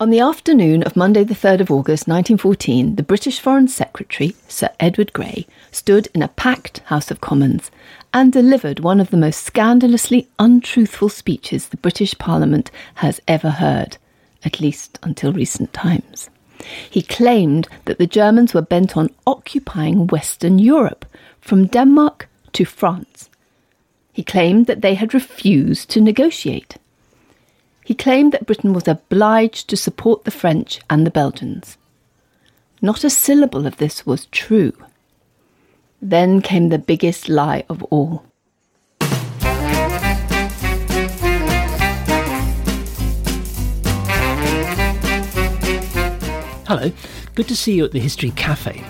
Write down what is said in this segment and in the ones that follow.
On the afternoon of Monday, the 3rd of August 1914, the British Foreign Secretary, Sir Edward Grey, stood in a packed House of Commons and delivered one of the most scandalously untruthful speeches the British Parliament has ever heard, at least until recent times. He claimed that the Germans were bent on occupying Western Europe, from Denmark to France. He claimed that they had refused to negotiate. He claimed that Britain was obliged to support the French and the Belgians. Not a syllable of this was true. Then came the biggest lie of all. Hello, good to see you at the History Cafe.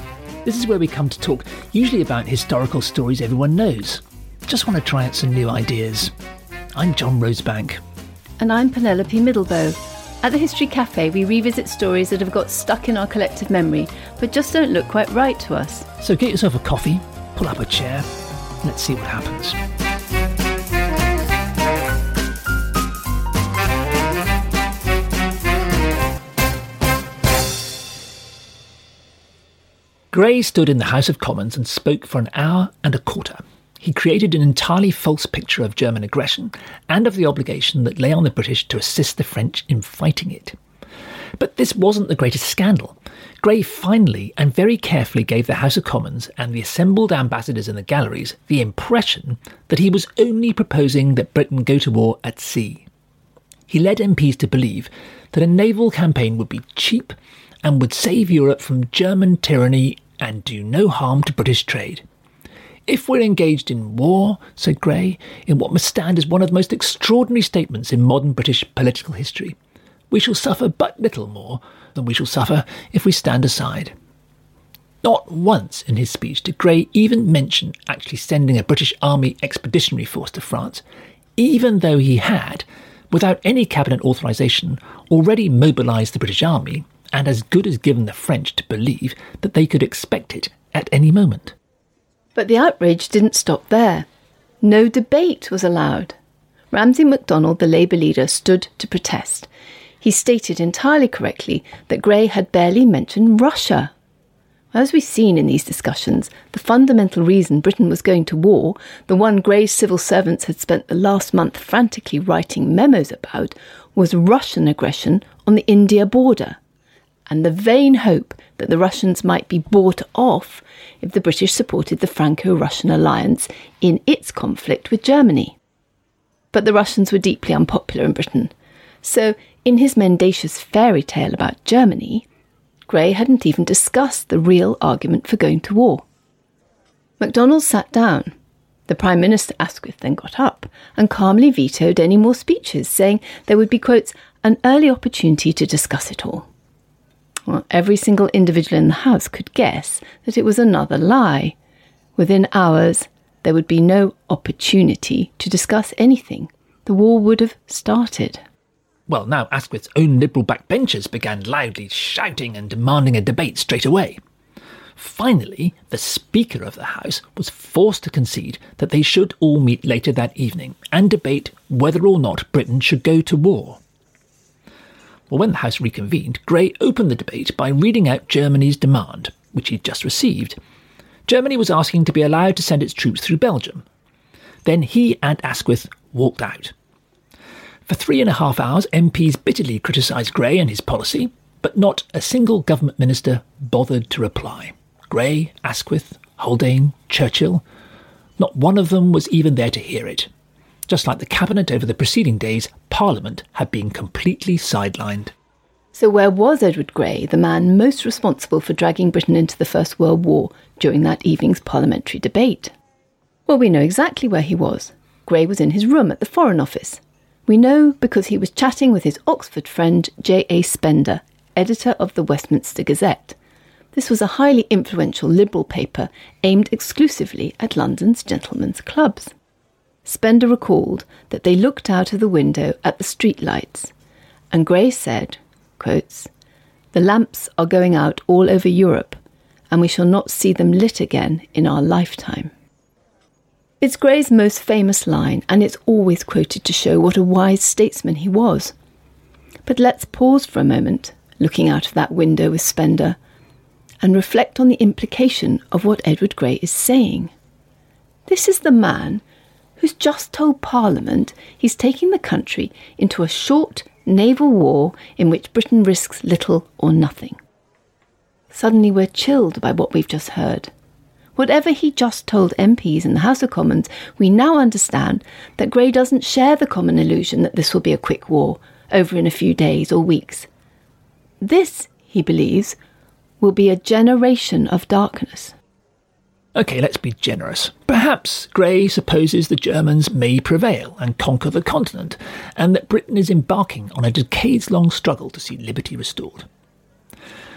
This is where we come to talk usually about historical stories everyone knows. Just want to try out some new ideas. I'm John Rosebank. And I'm Penelope Middelboe. At the History Cafe, we revisit stories that have got stuck in our collective memory, but just don't look quite right to us. So get yourself a coffee, pull up a chair, and let's see what happens. Grey stood in the House of Commons and spoke for an hour and a quarter. He created an entirely false picture of German aggression and of the obligation that lay on the British to assist the French in fighting it. But this wasn't the greatest scandal. Grey finally and very carefully gave the House of Commons and the assembled ambassadors in the galleries the impression that he was only proposing that Britain go to war at sea. He led MPs to believe that a naval campaign would be cheap and would save Europe from German tyranny and do no harm to British trade. If we're engaged in war, said Grey, in what must stand as one of the most extraordinary statements in modern British political history, we shall suffer but little more than we shall suffer if we stand aside. Not once in his speech did Grey even mention actually sending a British Army expeditionary force to France, even though he had, without any cabinet authorisation, already mobilised the British Army and as good as given the French to believe that they could expect it at any moment. But the outrage didn't stop there. No debate was allowed. Ramsay MacDonald, the Labour leader, stood to protest. He stated entirely correctly that Grey had barely mentioned Russia. As we've seen in these discussions, the fundamental reason Britain was going to war, the one Grey's civil servants had spent the last month frantically writing memos about, was Russian aggression on the India border and the vain hope that the Russians might be bought off if the British supported the Franco Russian alliance in its conflict with Germany. But the Russians were deeply unpopular in Britain, so in his mendacious fairy tale about Germany, Grey hadn't even discussed the real argument for going to war. MacDonald sat down. The Prime Minister Asquith then got up and calmly vetoed any more speeches, saying there would be, quotes, an early opportunity to discuss it all. Well, every single individual in the house could guess that it was another lie. Within hours, there would be no opportunity to discuss anything. The war would have started. Well, now Asquith's own Liberal backbenchers began loudly shouting and demanding a debate straight away. Finally, the Speaker of the House was forced to concede that they should all meet later that evening and debate whether or not Britain should go to war. Well, when the House reconvened, Grey opened the debate by reading out Germany's demand, which he'd just received. Germany was asking to be allowed to send its troops through Belgium. Then he and Asquith walked out. For three and a half hours, MPs bitterly criticised Grey and his policy, but not a single government minister bothered to reply. Grey, Asquith, Haldane, Churchill, not one of them was even there to hear it. Just like the Cabinet over the preceding days, Parliament had been completely sidelined. So, where was Edward Grey, the man most responsible for dragging Britain into the First World War during that evening's parliamentary debate? Well, we know exactly where he was. Grey was in his room at the Foreign Office. We know because he was chatting with his Oxford friend J.A. Spender, editor of the Westminster Gazette. This was a highly influential liberal paper aimed exclusively at London's gentlemen's clubs. Spender recalled that they looked out of the window at the street lights, and Grey said, quotes, The lamps are going out all over Europe, and we shall not see them lit again in our lifetime. It's Grey's most famous line, and it's always quoted to show what a wise statesman he was. But let's pause for a moment, looking out of that window with Spender, and reflect on the implication of what Edward Grey is saying. This is the man who's just told Parliament he's taking the country into a short naval war in which Britain risks little or nothing. Suddenly we're chilled by what we've just heard. Whatever he just told MPs in the House of Commons, we now understand that Grey doesn't share the common illusion that this will be a quick war, over in a few days or weeks. This, he believes, will be a generation of darkness. Okay, let's be generous. Perhaps Grey supposes the Germans may prevail and conquer the continent, and that Britain is embarking on a decades long struggle to see liberty restored.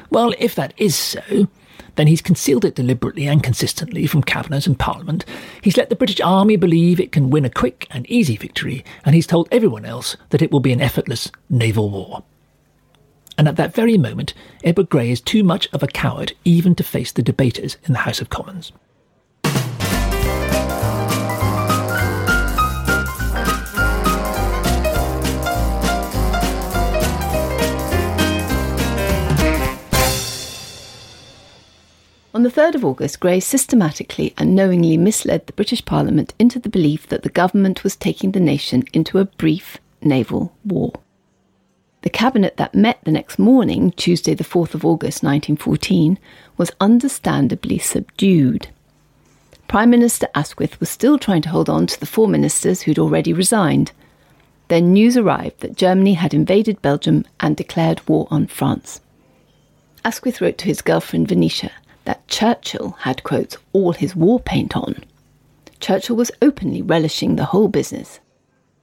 Well, if that is so, then he's concealed it deliberately and consistently from Cabinet and Parliament. He's let the British Army believe it can win a quick and easy victory, and he's told everyone else that it will be an effortless naval war. And at that very moment, Edward Grey is too much of a coward even to face the debaters in the House of Commons. On the 3rd of August, Grey systematically and knowingly misled the British Parliament into the belief that the government was taking the nation into a brief naval war. The cabinet that met the next morning, Tuesday, the 4th of August 1914, was understandably subdued. Prime Minister Asquith was still trying to hold on to the four ministers who'd already resigned. Then news arrived that Germany had invaded Belgium and declared war on France. Asquith wrote to his girlfriend Venetia that Churchill had, quotes, all his war paint on. Churchill was openly relishing the whole business.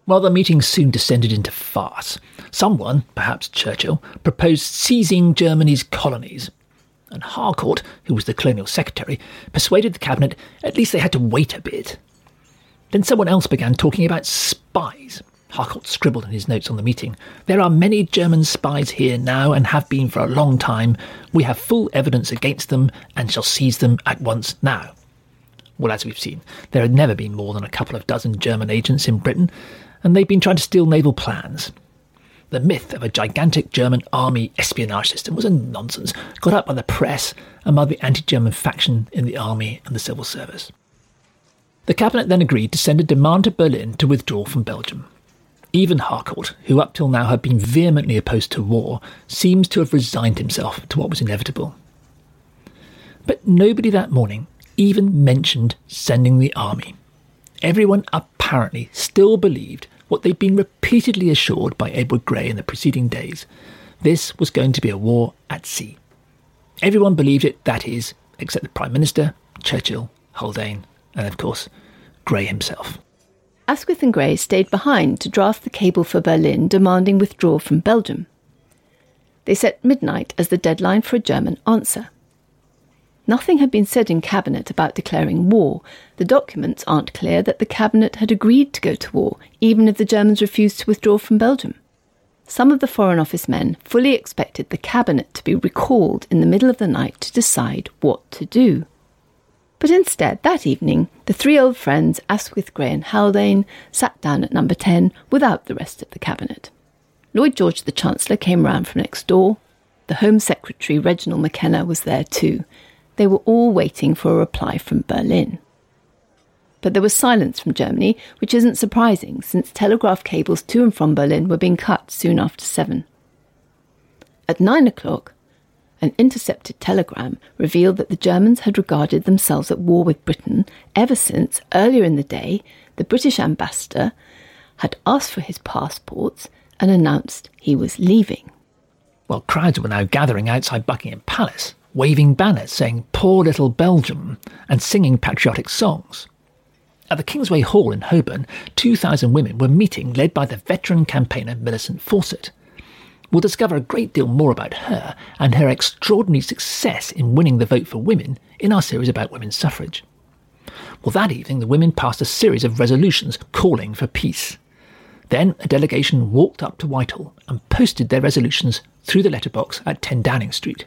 While the meeting soon descended into farce, someone, perhaps Churchill, proposed seizing Germany's colonies. And Harcourt, who was the colonial secretary, persuaded the cabinet at least they had to wait a bit. Then someone else began talking about spies. Harcourt scribbled in his notes on the meeting. There are many German spies here now and have been for a long time. We have full evidence against them and shall seize them at once now. Well, as we've seen, there had never been more than a couple of dozen German agents in Britain, and they've been trying to steal naval plans. The myth of a gigantic German army espionage system was a nonsense got up by the press and by the anti German faction in the army and the civil service. The cabinet then agreed to send a demand to Berlin to withdraw from Belgium. Even Harcourt, who up till now had been vehemently opposed to war, seems to have resigned himself to what was inevitable. But nobody that morning even mentioned sending the army. Everyone apparently still believed what they'd been repeatedly assured by Edward Grey in the preceding days. This was going to be a war at sea. Everyone believed it, that is, except the Prime Minister, Churchill, Haldane, and of course, Grey himself. Asquith and Grey stayed behind to draft the cable for Berlin demanding withdrawal from Belgium. They set midnight as the deadline for a German answer. Nothing had been said in Cabinet about declaring war. The documents aren't clear that the Cabinet had agreed to go to war, even if the Germans refused to withdraw from Belgium. Some of the Foreign Office men fully expected the Cabinet to be recalled in the middle of the night to decide what to do. But instead, that evening, the three old friends, Asquith, Grey, and Haldane, sat down at number 10 without the rest of the cabinet. Lloyd George, the Chancellor, came round from next door. The Home Secretary, Reginald McKenna, was there too. They were all waiting for a reply from Berlin. But there was silence from Germany, which isn't surprising since telegraph cables to and from Berlin were being cut soon after seven. At nine o'clock, an intercepted telegram revealed that the Germans had regarded themselves at war with Britain ever since, earlier in the day, the British ambassador had asked for his passports and announced he was leaving. Well, crowds were now gathering outside Buckingham Palace, waving banners saying, Poor little Belgium, and singing patriotic songs. At the Kingsway Hall in Holborn, 2,000 women were meeting, led by the veteran campaigner Millicent Fawcett. We'll discover a great deal more about her and her extraordinary success in winning the vote for women in our series about women's suffrage. Well, that evening, the women passed a series of resolutions calling for peace. Then a delegation walked up to Whitehall and posted their resolutions through the letterbox at 10 Downing Street.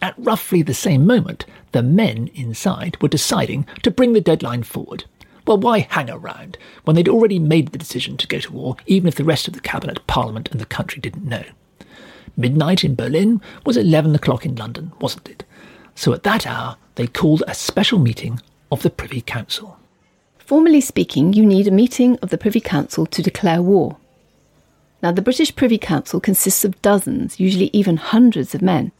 At roughly the same moment, the men inside were deciding to bring the deadline forward. Well, why hang around when they'd already made the decision to go to war, even if the rest of the cabinet, parliament, and the country didn't know? Midnight in Berlin was 11 o'clock in London, wasn't it? So at that hour, they called a special meeting of the Privy Council. Formally speaking, you need a meeting of the Privy Council to declare war. Now, the British Privy Council consists of dozens, usually even hundreds of men.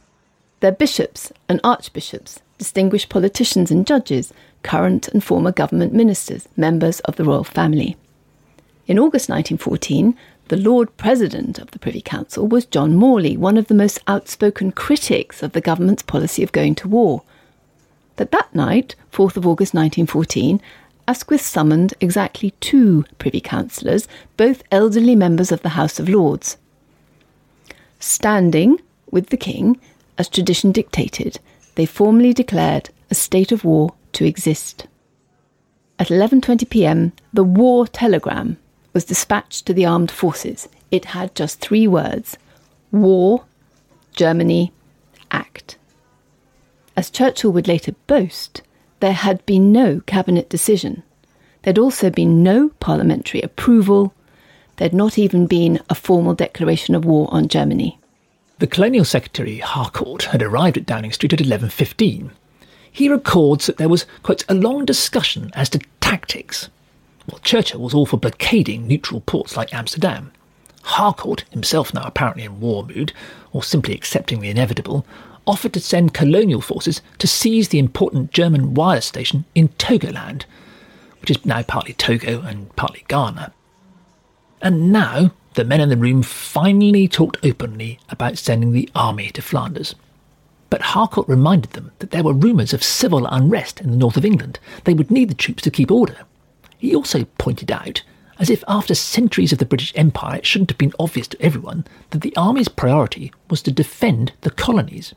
They're bishops and archbishops, distinguished politicians and judges, current and former government ministers, members of the royal family. In August 1914, the Lord President of the Privy Council was John Morley, one of the most outspoken critics of the government's policy of going to war. But that night, 4th of August 1914, Asquith summoned exactly two Privy Councillors, both elderly members of the House of Lords. Standing with the King, as tradition dictated, they formally declared a state of war to exist. At 11:20 p.m., the war telegram was dispatched to the armed forces. It had just 3 words: war, Germany, act. As Churchill would later boast, there had been no cabinet decision. There'd also been no parliamentary approval. There'd not even been a formal declaration of war on Germany. The Colonial Secretary Harcourt had arrived at Downing Street at 11:15. He records that there was quote a long discussion as to tactics. While Churchill was all for blockading neutral ports like Amsterdam. Harcourt, himself now apparently in war mood, or simply accepting the inevitable, offered to send colonial forces to seize the important German wireless station in Togoland, which is now partly Togo and partly Ghana. And now the men in the room finally talked openly about sending the army to Flanders. But Harcourt reminded them that there were rumours of civil unrest in the north of England. They would need the troops to keep order. He also pointed out, as if after centuries of the British Empire it shouldn't have been obvious to everyone, that the army's priority was to defend the colonies.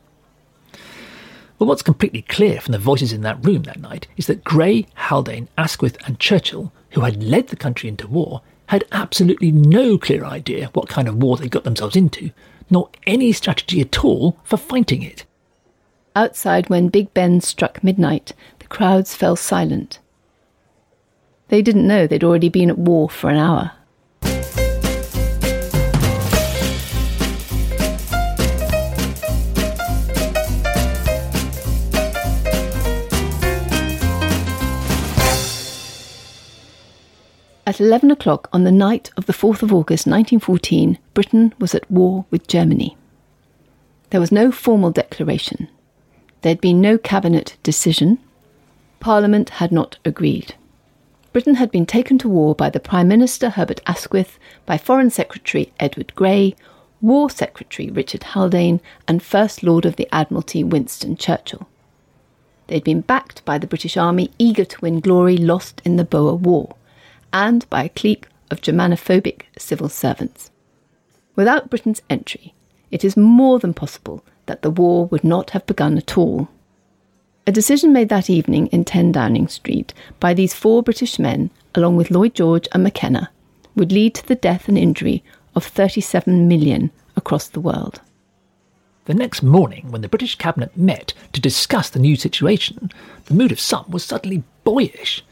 Well, what's completely clear from the voices in that room that night is that Grey, Haldane, Asquith, and Churchill, who had led the country into war, had absolutely no clear idea what kind of war they got themselves into, nor any strategy at all for fighting it. Outside, when Big Ben struck midnight, the crowds fell silent. They didn't know they'd already been at war for an hour. At 11 o'clock on the night of the 4th of August 1914, Britain was at war with Germany. There was no formal declaration. There had been no cabinet decision. Parliament had not agreed. Britain had been taken to war by the Prime Minister Herbert Asquith, by Foreign Secretary Edward Grey, War Secretary Richard Haldane, and First Lord of the Admiralty Winston Churchill. They'd been backed by the British Army, eager to win glory lost in the Boer War and by a clique of Germanophobic civil servants. Without Britain's entry, it is more than possible that the war would not have begun at all. A decision made that evening in 10 Downing Street by these four British men, along with Lloyd George and McKenna, would lead to the death and injury of 37 million across the world. The next morning, when the British Cabinet met to discuss the new situation, the mood of some was suddenly boyish.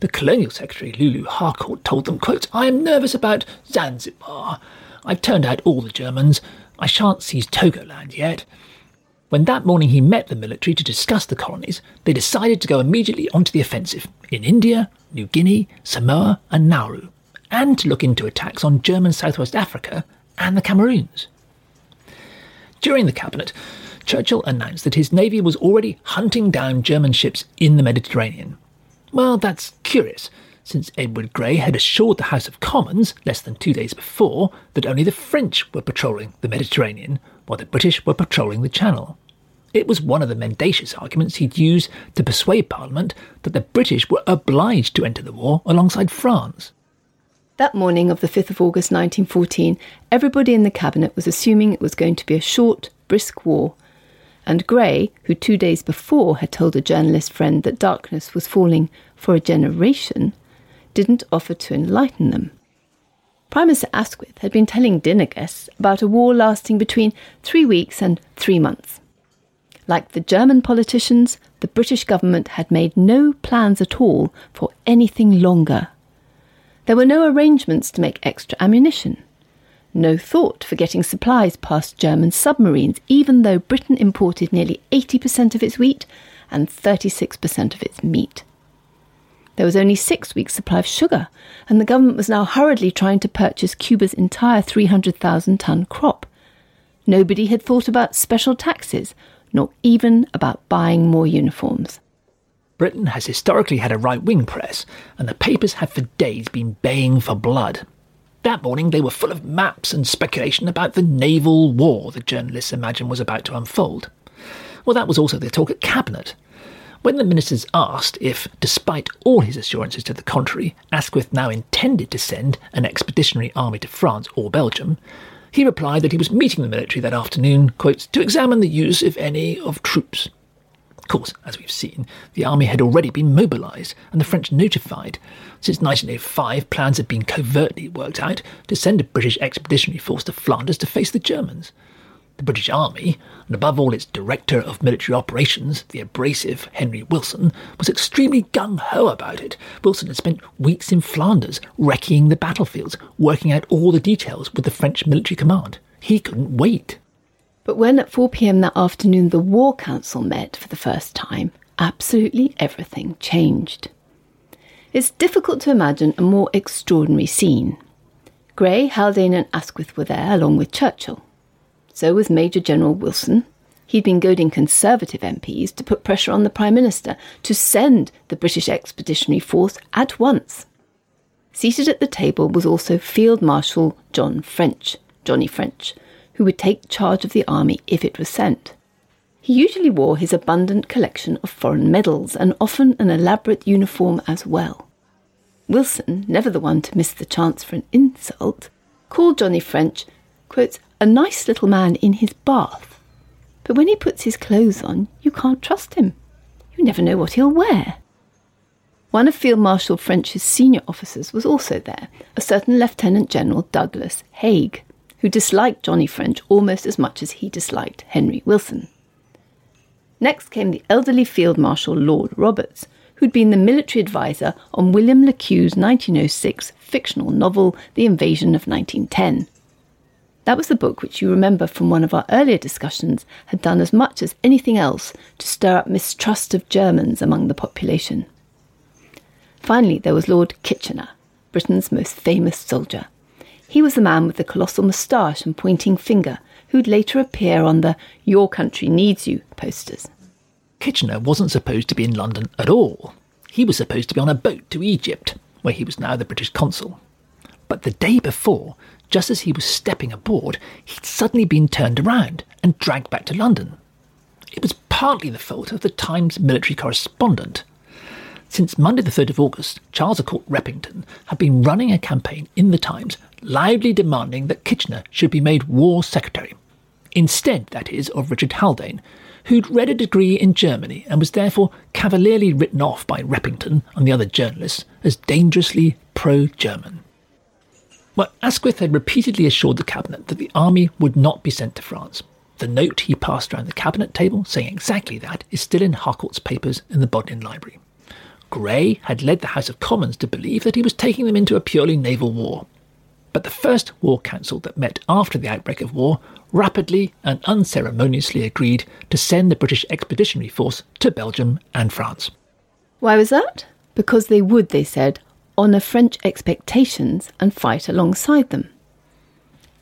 The Colonial Secretary, Lulu Harcourt, told them, quote, I am nervous about Zanzibar. I've turned out all the Germans. I shan't seize Togoland yet. When that morning he met the military to discuss the colonies, they decided to go immediately onto the offensive in India, New Guinea, Samoa, and Nauru, and to look into attacks on German Southwest Africa and the Cameroons. During the cabinet, Churchill announced that his navy was already hunting down German ships in the Mediterranean, well, that's curious, since Edward Grey had assured the House of Commons less than two days before that only the French were patrolling the Mediterranean, while the British were patrolling the Channel. It was one of the mendacious arguments he'd used to persuade Parliament that the British were obliged to enter the war alongside France. That morning of the 5th of August 1914, everybody in the cabinet was assuming it was going to be a short, brisk war and Grey, who two days before had told a journalist friend that darkness was falling for a generation, didn't offer to enlighten them. Prime Minister Asquith had been telling dinner guests about a war lasting between three weeks and three months. Like the German politicians, the British government had made no plans at all for anything longer. There were no arrangements to make extra ammunition. No thought for getting supplies past German submarines, even though Britain imported nearly 80% of its wheat and 36% of its meat. There was only six weeks' supply of sugar, and the government was now hurriedly trying to purchase Cuba's entire 300,000 ton crop. Nobody had thought about special taxes, nor even about buying more uniforms. Britain has historically had a right wing press, and the papers have for days been baying for blood. That morning they were full of maps and speculation about the naval war the journalists imagined was about to unfold. Well, that was also the talk at Cabinet. When the ministers asked if, despite all his assurances to the contrary, Asquith now intended to send an expeditionary army to France or Belgium, he replied that he was meeting the military that afternoon, quote, to examine the use, if any, of troops course, as we've seen, the army had already been mobilised and the French notified. Since 1905, plans had been covertly worked out to send a British expeditionary force to Flanders to face the Germans. The British Army, and above all its Director of Military Operations, the abrasive Henry Wilson, was extremely gung ho about it. Wilson had spent weeks in Flanders, wrecking the battlefields, working out all the details with the French military command. He couldn't wait. But when at 4 pm that afternoon the War Council met for the first time, absolutely everything changed. It's difficult to imagine a more extraordinary scene. Grey, Haldane, and Asquith were there, along with Churchill. So was Major General Wilson. He'd been goading Conservative MPs to put pressure on the Prime Minister to send the British Expeditionary Force at once. Seated at the table was also Field Marshal John French, Johnny French, who would take charge of the army if it was sent. He usually wore his abundant collection of foreign medals and often an elaborate uniform as well. Wilson, never the one to miss the chance for an insult, called Johnny French, quotes, a nice little man in his bath. But when he puts his clothes on, you can't trust him. You never know what he'll wear. One of Field Marshal French's senior officers was also there, a certain Lieutenant General Douglas Haig who disliked Johnny French almost as much as he disliked Henry Wilson. Next came the elderly Field Marshal Lord Roberts, who'd been the military adviser on William Le Queux's 1906 fictional novel, The Invasion of 1910. That was the book which you remember from one of our earlier discussions had done as much as anything else to stir up mistrust of Germans among the population. Finally, there was Lord Kitchener, Britain's most famous soldier. He was the man with the colossal moustache and pointing finger who'd later appear on the Your Country Needs You posters. Kitchener wasn't supposed to be in London at all. He was supposed to be on a boat to Egypt, where he was now the British consul. But the day before, just as he was stepping aboard, he'd suddenly been turned around and dragged back to London. It was partly the fault of the Times military correspondent, since Monday, the 3rd of August, Charles. Court Repington had been running a campaign in the Times loudly demanding that Kitchener should be made War Secretary, instead, that is, of Richard Haldane, who'd read a degree in Germany and was therefore cavalierly written off by Repington and the other journalists as dangerously pro German. Well, Asquith had repeatedly assured the cabinet that the army would not be sent to France. The note he passed round the cabinet table saying exactly that is still in Harcourt's papers in the Bodleian Library. Grey had led the House of Commons to believe that he was taking them into a purely naval war. But the first War Council that met after the outbreak of war rapidly and unceremoniously agreed to send the British Expeditionary Force to Belgium and France. Why was that? Because they would, they said, honour French expectations and fight alongside them.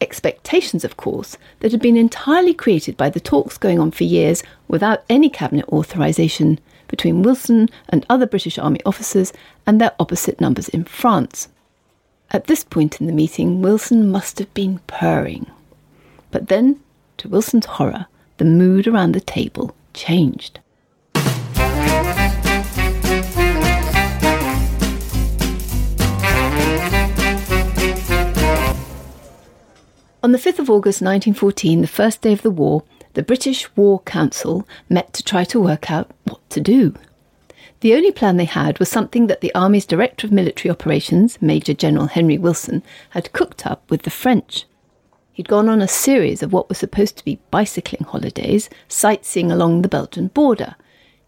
Expectations, of course, that had been entirely created by the talks going on for years without any cabinet authorisation between Wilson and other British Army officers and their opposite numbers in France. At this point in the meeting, Wilson must have been purring. But then, to Wilson's horror, the mood around the table changed. On the 5th of August 1914, the first day of the war, the British War Council met to try to work out what to do. The only plan they had was something that the Army's Director of Military Operations, Major General Henry Wilson, had cooked up with the French. He'd gone on a series of what were supposed to be bicycling holidays, sightseeing along the Belgian border.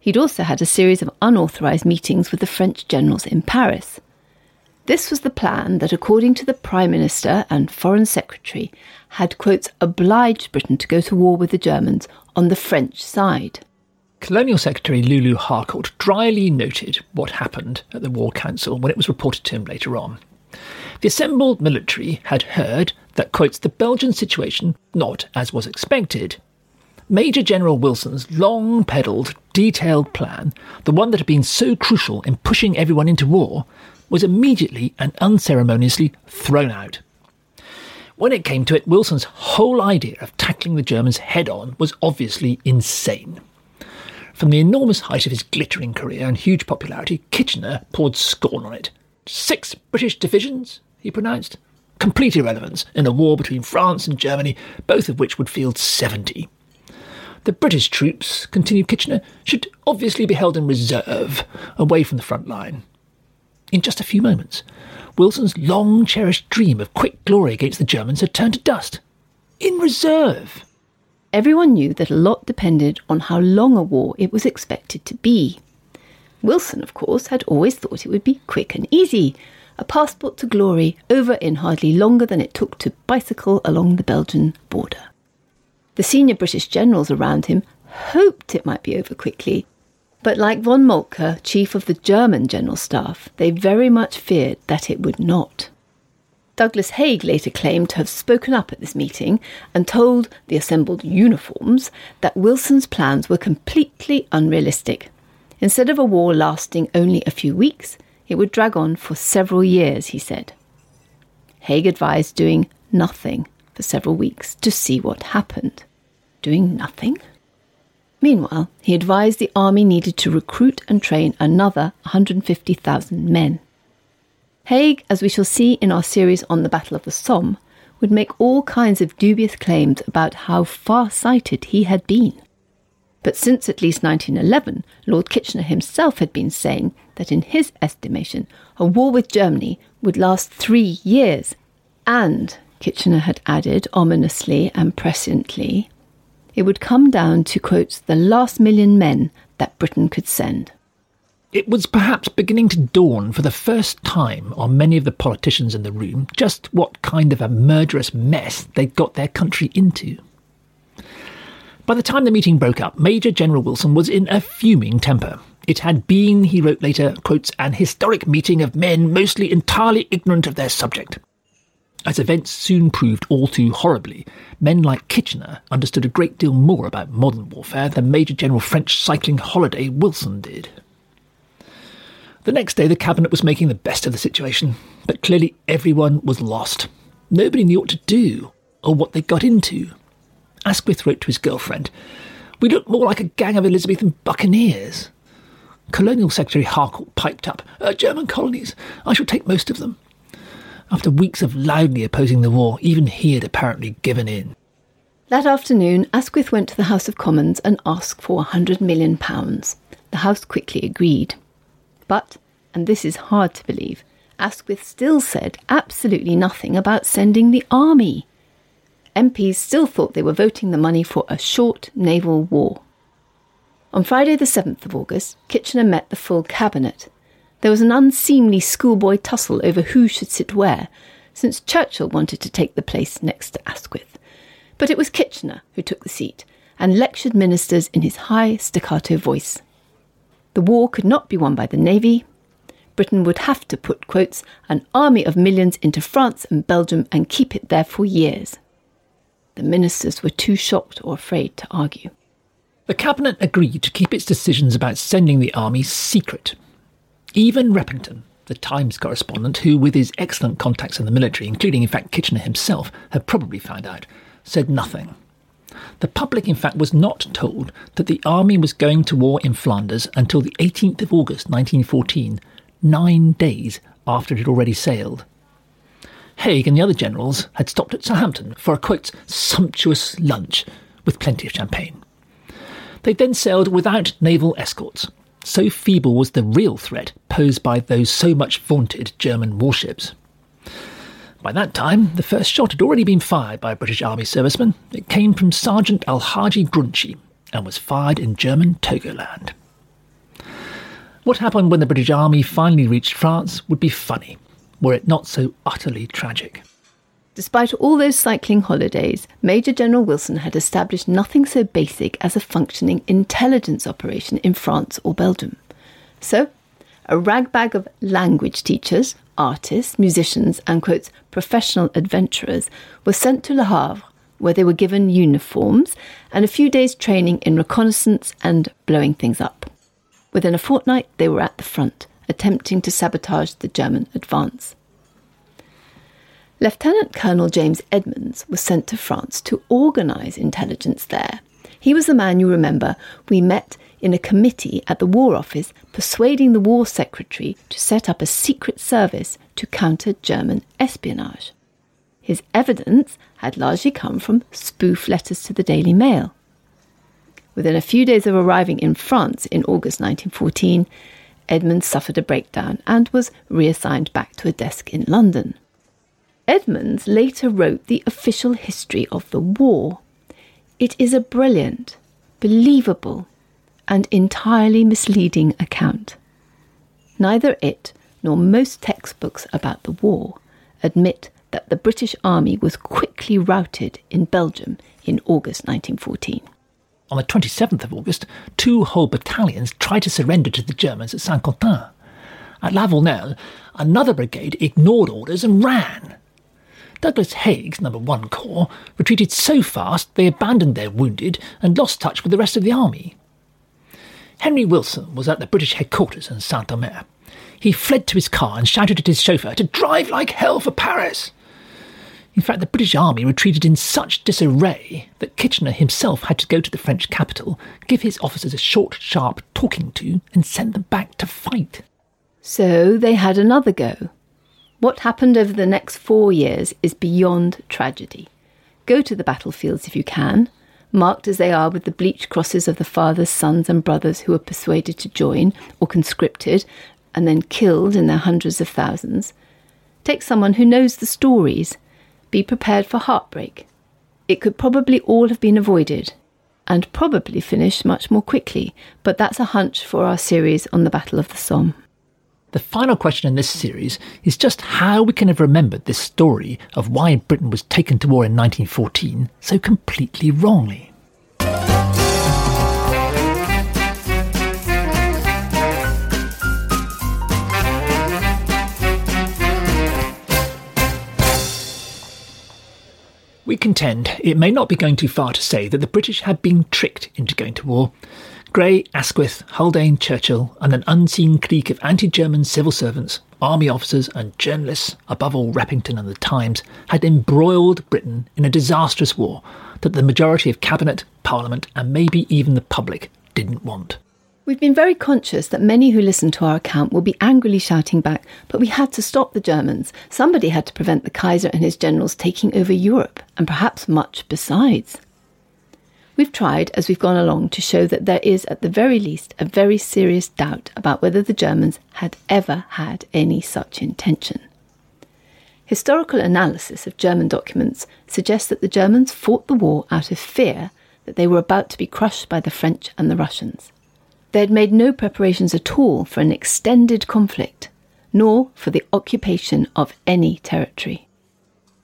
He'd also had a series of unauthorised meetings with the French generals in Paris. This was the plan that, according to the Prime Minister and Foreign Secretary, had, quotes, obliged Britain to go to war with the Germans on the French side. Colonial Secretary Lulu Harcourt dryly noted what happened at the War Council when it was reported to him later on. The assembled military had heard that quotes the Belgian situation not as was expected. Major General Wilson's long pedalled, detailed plan, the one that had been so crucial in pushing everyone into war, was immediately and unceremoniously thrown out. When it came to it, Wilson's whole idea of tackling the Germans head on was obviously insane. From the enormous height of his glittering career and huge popularity, Kitchener poured scorn on it. Six British divisions, he pronounced. Complete irrelevance in a war between France and Germany, both of which would field 70. The British troops, continued Kitchener, should obviously be held in reserve, away from the front line. In just a few moments, Wilson's long cherished dream of quick glory against the Germans had turned to dust. In reserve! Everyone knew that a lot depended on how long a war it was expected to be. Wilson, of course, had always thought it would be quick and easy, a passport to glory over in hardly longer than it took to bicycle along the Belgian border. The senior British generals around him hoped it might be over quickly, but like von Moltke, chief of the German general staff, they very much feared that it would not. Douglas Haig later claimed to have spoken up at this meeting and told the assembled uniforms that Wilson's plans were completely unrealistic. Instead of a war lasting only a few weeks, it would drag on for several years, he said. Haig advised doing nothing for several weeks to see what happened. Doing nothing? Meanwhile, he advised the army needed to recruit and train another 150,000 men. Haig, as we shall see in our series on the Battle of the Somme, would make all kinds of dubious claims about how far sighted he had been. But since at least 1911, Lord Kitchener himself had been saying that in his estimation, a war with Germany would last three years. And, Kitchener had added ominously and presciently, it would come down to, quote, the last million men that Britain could send. It was perhaps beginning to dawn for the first time on many of the politicians in the room just what kind of a murderous mess they'd got their country into. By the time the meeting broke up, Major General Wilson was in a fuming temper. It had been, he wrote later, quotes, an historic meeting of men mostly entirely ignorant of their subject. As events soon proved all too horribly, men like Kitchener understood a great deal more about modern warfare than Major General French cycling holiday Wilson did. The next day, the cabinet was making the best of the situation, but clearly everyone was lost. Nobody knew what to do or what they got into. Asquith wrote to his girlfriend, We look more like a gang of Elizabethan buccaneers. Colonial Secretary Harcourt piped up, uh, German colonies, I shall take most of them. After weeks of loudly opposing the war, even he had apparently given in. That afternoon, Asquith went to the House of Commons and asked for £100 million. The House quickly agreed. But, and this is hard to believe, Asquith still said absolutely nothing about sending the army. MPs still thought they were voting the money for a short naval war. On Friday, the 7th of August, Kitchener met the full cabinet. There was an unseemly schoolboy tussle over who should sit where, since Churchill wanted to take the place next to Asquith. But it was Kitchener who took the seat and lectured ministers in his high staccato voice. The war could not be won by the Navy. Britain would have to put, quotes, an army of millions into France and Belgium and keep it there for years. The ministers were too shocked or afraid to argue. The Cabinet agreed to keep its decisions about sending the army secret. Even Repington, the Times correspondent, who, with his excellent contacts in the military, including in fact Kitchener himself, had probably found out, said nothing. The public, in fact, was not told that the army was going to war in Flanders until the 18th of August 1914, nine days after it had already sailed. Haig and the other generals had stopped at Southampton for a quote, sumptuous lunch with plenty of champagne. They then sailed without naval escorts. So feeble was the real threat posed by those so much vaunted German warships. By that time, the first shot had already been fired by a British Army serviceman. It came from Sergeant Alhaji Grunshi and was fired in German Togoland. What happened when the British Army finally reached France would be funny, were it not so utterly tragic. Despite all those cycling holidays, Major General Wilson had established nothing so basic as a functioning intelligence operation in France or Belgium. So, a ragbag of language teachers, artists, musicians, and quotes, professional adventurers were sent to Le Havre, where they were given uniforms and a few days' training in reconnaissance and blowing things up. Within a fortnight, they were at the front, attempting to sabotage the German advance. Lieutenant Colonel James Edmonds was sent to France to organise intelligence there. He was the man you remember we met in a committee at the War Office persuading the War Secretary to set up a secret service to counter German espionage. His evidence had largely come from spoof letters to the Daily Mail. Within a few days of arriving in France in August 1914, Edmonds suffered a breakdown and was reassigned back to a desk in London. Edmonds later wrote the official history of the war. It is a brilliant, believable, and entirely misleading account. Neither it nor most textbooks about the war admit that the British Army was quickly routed in Belgium in August 1914. On the 27th of August, two whole battalions tried to surrender to the Germans at Saint Quentin. At La Vernelle, another brigade ignored orders and ran. Douglas Haig's number 1 Corps retreated so fast they abandoned their wounded and lost touch with the rest of the army. Henry Wilson was at the British headquarters in Saint Omer. He fled to his car and shouted at his chauffeur to drive like hell for Paris. In fact, the British army retreated in such disarray that Kitchener himself had to go to the French capital, give his officers a short, sharp talking to, and send them back to fight. So they had another go. What happened over the next four years is beyond tragedy. Go to the battlefields if you can, marked as they are with the bleached crosses of the fathers, sons, and brothers who were persuaded to join or conscripted and then killed in their hundreds of thousands. Take someone who knows the stories. Be prepared for heartbreak. It could probably all have been avoided and probably finished much more quickly, but that's a hunch for our series on the Battle of the Somme. The final question in this series is just how we can have remembered this story of why Britain was taken to war in 1914 so completely wrongly. We contend it may not be going too far to say that the British had been tricked into going to war Grey, Asquith, Haldane, Churchill, and an unseen clique of anti German civil servants, army officers, and journalists, above all Repington and the Times, had embroiled Britain in a disastrous war that the majority of Cabinet, Parliament, and maybe even the public didn't want. We've been very conscious that many who listen to our account will be angrily shouting back, but we had to stop the Germans. Somebody had to prevent the Kaiser and his generals taking over Europe, and perhaps much besides. We've tried, as we've gone along, to show that there is, at the very least, a very serious doubt about whether the Germans had ever had any such intention. Historical analysis of German documents suggests that the Germans fought the war out of fear that they were about to be crushed by the French and the Russians. They had made no preparations at all for an extended conflict, nor for the occupation of any territory.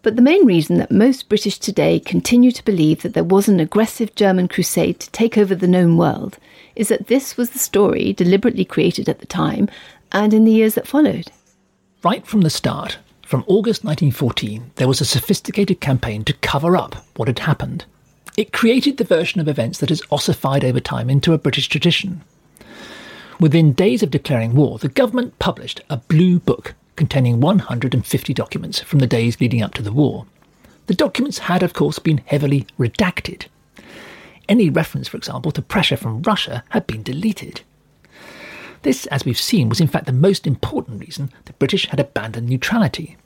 But the main reason that most British today continue to believe that there was an aggressive German crusade to take over the known world is that this was the story deliberately created at the time and in the years that followed. Right from the start, from August 1914, there was a sophisticated campaign to cover up what had happened. It created the version of events that has ossified over time into a British tradition. Within days of declaring war, the government published a blue book containing 150 documents from the days leading up to the war. The documents had, of course, been heavily redacted. Any reference, for example, to pressure from Russia had been deleted. This, as we've seen, was in fact the most important reason the British had abandoned neutrality.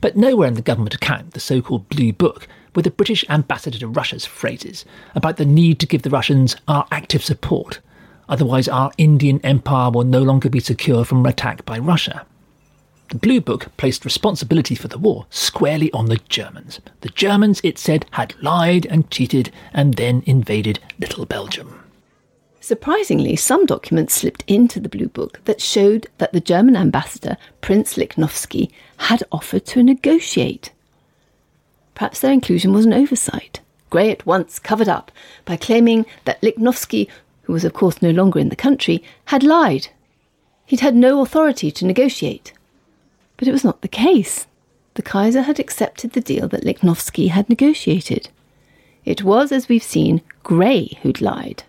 But nowhere in the government account, the so called Blue Book, were the British ambassador to Russia's phrases about the need to give the Russians our active support, otherwise, our Indian empire will no longer be secure from attack by Russia. The Blue Book placed responsibility for the war squarely on the Germans. The Germans, it said, had lied and cheated and then invaded Little Belgium. Surprisingly, some documents slipped into the Blue Book that showed that the German ambassador, Prince Lichnowsky, had offered to negotiate. Perhaps their inclusion was an oversight. Grey at once covered up by claiming that Lichnowsky, who was of course no longer in the country, had lied. He'd had no authority to negotiate. But it was not the case. The Kaiser had accepted the deal that Lichnowsky had negotiated. It was, as we've seen, Grey who'd lied.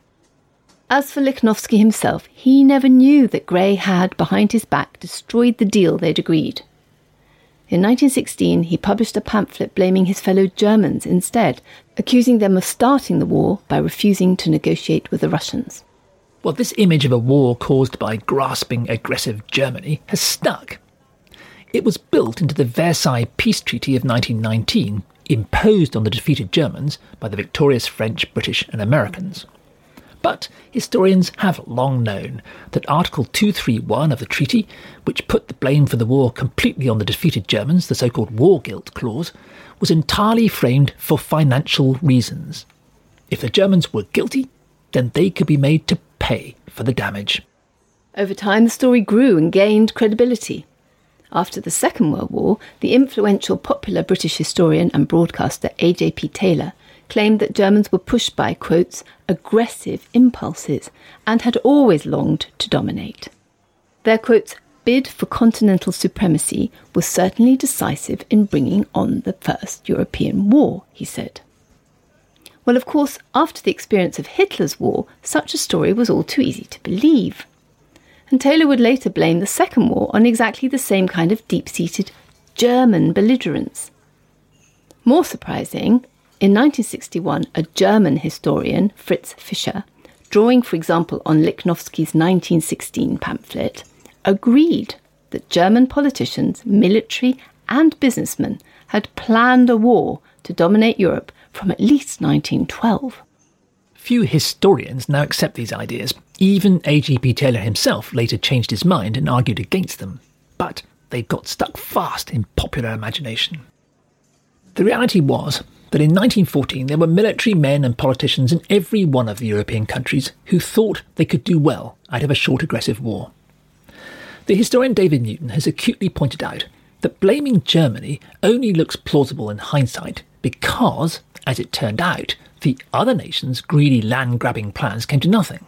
As for Lichnowsky himself, he never knew that Grey had, behind his back, destroyed the deal they'd agreed. In 1916, he published a pamphlet blaming his fellow Germans instead, accusing them of starting the war by refusing to negotiate with the Russians. Well, this image of a war caused by grasping, aggressive Germany has stuck. It was built into the Versailles Peace Treaty of 1919, imposed on the defeated Germans by the victorious French, British, and Americans. But historians have long known that Article 231 of the treaty, which put the blame for the war completely on the defeated Germans, the so called war guilt clause, was entirely framed for financial reasons. If the Germans were guilty, then they could be made to pay for the damage. Over time, the story grew and gained credibility. After the Second World War, the influential popular British historian and broadcaster A.J.P. Taylor claimed that Germans were pushed by, quotes, aggressive impulses and had always longed to dominate. Their, quotes, bid for continental supremacy was certainly decisive in bringing on the First European War, he said. Well, of course, after the experience of Hitler's war, such a story was all too easy to believe and Taylor would later blame the Second War on exactly the same kind of deep seated German belligerence. More surprising, in 1961, a German historian, Fritz Fischer, drawing, for example, on Lichnowsky's 1916 pamphlet, agreed that German politicians, military, and businessmen had planned a war to dominate Europe from at least 1912. Few historians now accept these ideas. Even A.J.P. Taylor himself later changed his mind and argued against them. But they got stuck fast in popular imagination. The reality was that in 1914 there were military men and politicians in every one of the European countries who thought they could do well out of a short aggressive war. The historian David Newton has acutely pointed out that blaming Germany only looks plausible in hindsight because, as it turned out, the other nations' greedy land grabbing plans came to nothing.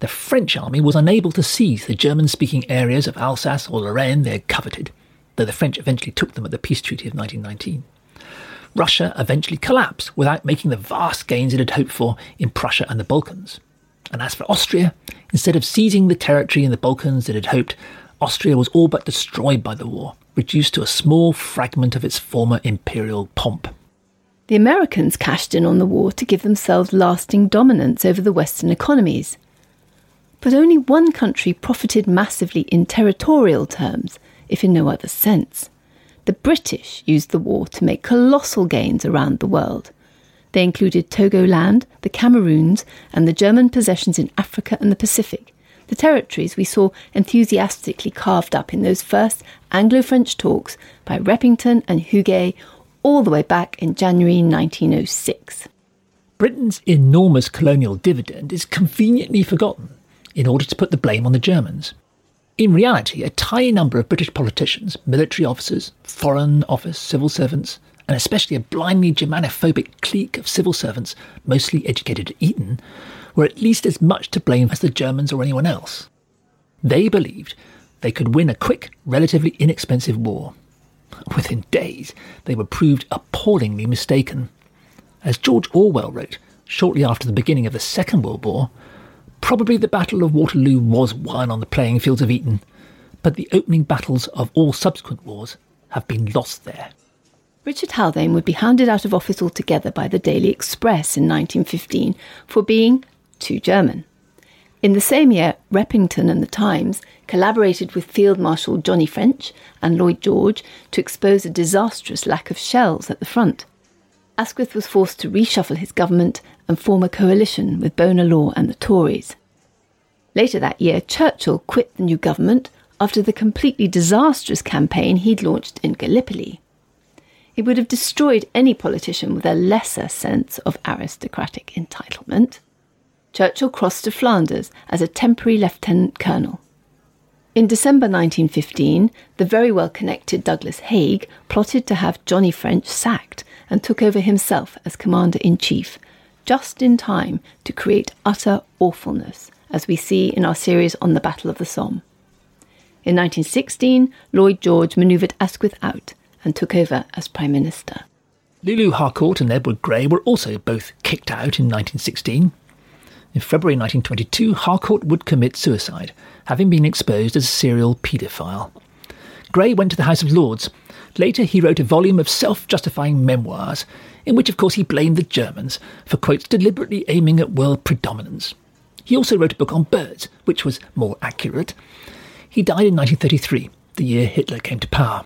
The French army was unable to seize the German speaking areas of Alsace or Lorraine they had coveted, though the French eventually took them at the Peace Treaty of 1919. Russia eventually collapsed without making the vast gains it had hoped for in Prussia and the Balkans. And as for Austria, instead of seizing the territory in the Balkans it had hoped, Austria was all but destroyed by the war, reduced to a small fragment of its former imperial pomp. The Americans cashed in on the war to give themselves lasting dominance over the Western economies. But only one country profited massively in territorial terms, if in no other sense. The British used the war to make colossal gains around the world. They included Togoland, the Cameroons, and the German possessions in Africa and the Pacific, the territories we saw enthusiastically carved up in those first Anglo French talks by Repington and Huguet all the way back in January 1906. Britain's enormous colonial dividend is conveniently forgotten in order to put the blame on the Germans. In reality, a tiny number of British politicians, military officers, foreign office, civil servants, and especially a blindly Germanophobic clique of civil servants, mostly educated at Eton, were at least as much to blame as the Germans or anyone else. They believed they could win a quick, relatively inexpensive war, Within days, they were proved appallingly mistaken. As George Orwell wrote, shortly after the beginning of the Second World War, probably the Battle of Waterloo was won on the playing fields of Eton, but the opening battles of all subsequent wars have been lost there. Richard Haldane would be hounded out of office altogether by the Daily Express in 1915 for being too German. In the same year, Repington and the Times collaborated with Field Marshal Johnny French and Lloyd George to expose a disastrous lack of shells at the front. Asquith was forced to reshuffle his government and form a coalition with Bonar Law and the Tories. Later that year, Churchill quit the new government after the completely disastrous campaign he'd launched in Gallipoli. It would have destroyed any politician with a lesser sense of aristocratic entitlement. Churchill crossed to Flanders as a temporary lieutenant colonel. In December 1915, the very well connected Douglas Haig plotted to have Johnny French sacked and took over himself as commander in chief, just in time to create utter awfulness, as we see in our series on the Battle of the Somme. In 1916, Lloyd George manoeuvred Asquith out and took over as Prime Minister. Lulu Harcourt and Edward Grey were also both kicked out in 1916. In February 1922, Harcourt would commit suicide, having been exposed as a serial paedophile. Grey went to the House of Lords. Later, he wrote a volume of self justifying memoirs, in which, of course, he blamed the Germans for, quote, deliberately aiming at world predominance. He also wrote a book on birds, which was more accurate. He died in 1933, the year Hitler came to power.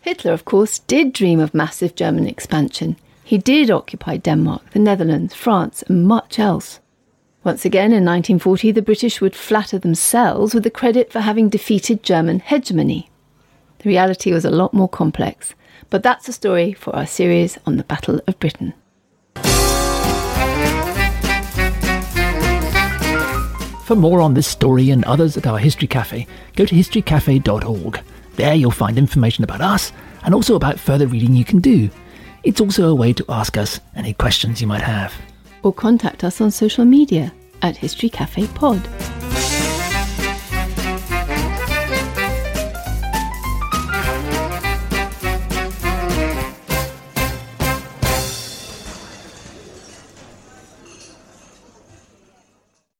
Hitler, of course, did dream of massive German expansion. He did occupy Denmark, the Netherlands, France, and much else. Once again, in 1940, the British would flatter themselves with the credit for having defeated German hegemony. The reality was a lot more complex, but that's a story for our series on the Battle of Britain. For more on this story and others at our History Cafe, go to historycafe.org. There you'll find information about us and also about further reading you can do. It's also a way to ask us any questions you might have. Or contact us on social media at History Cafe Pod.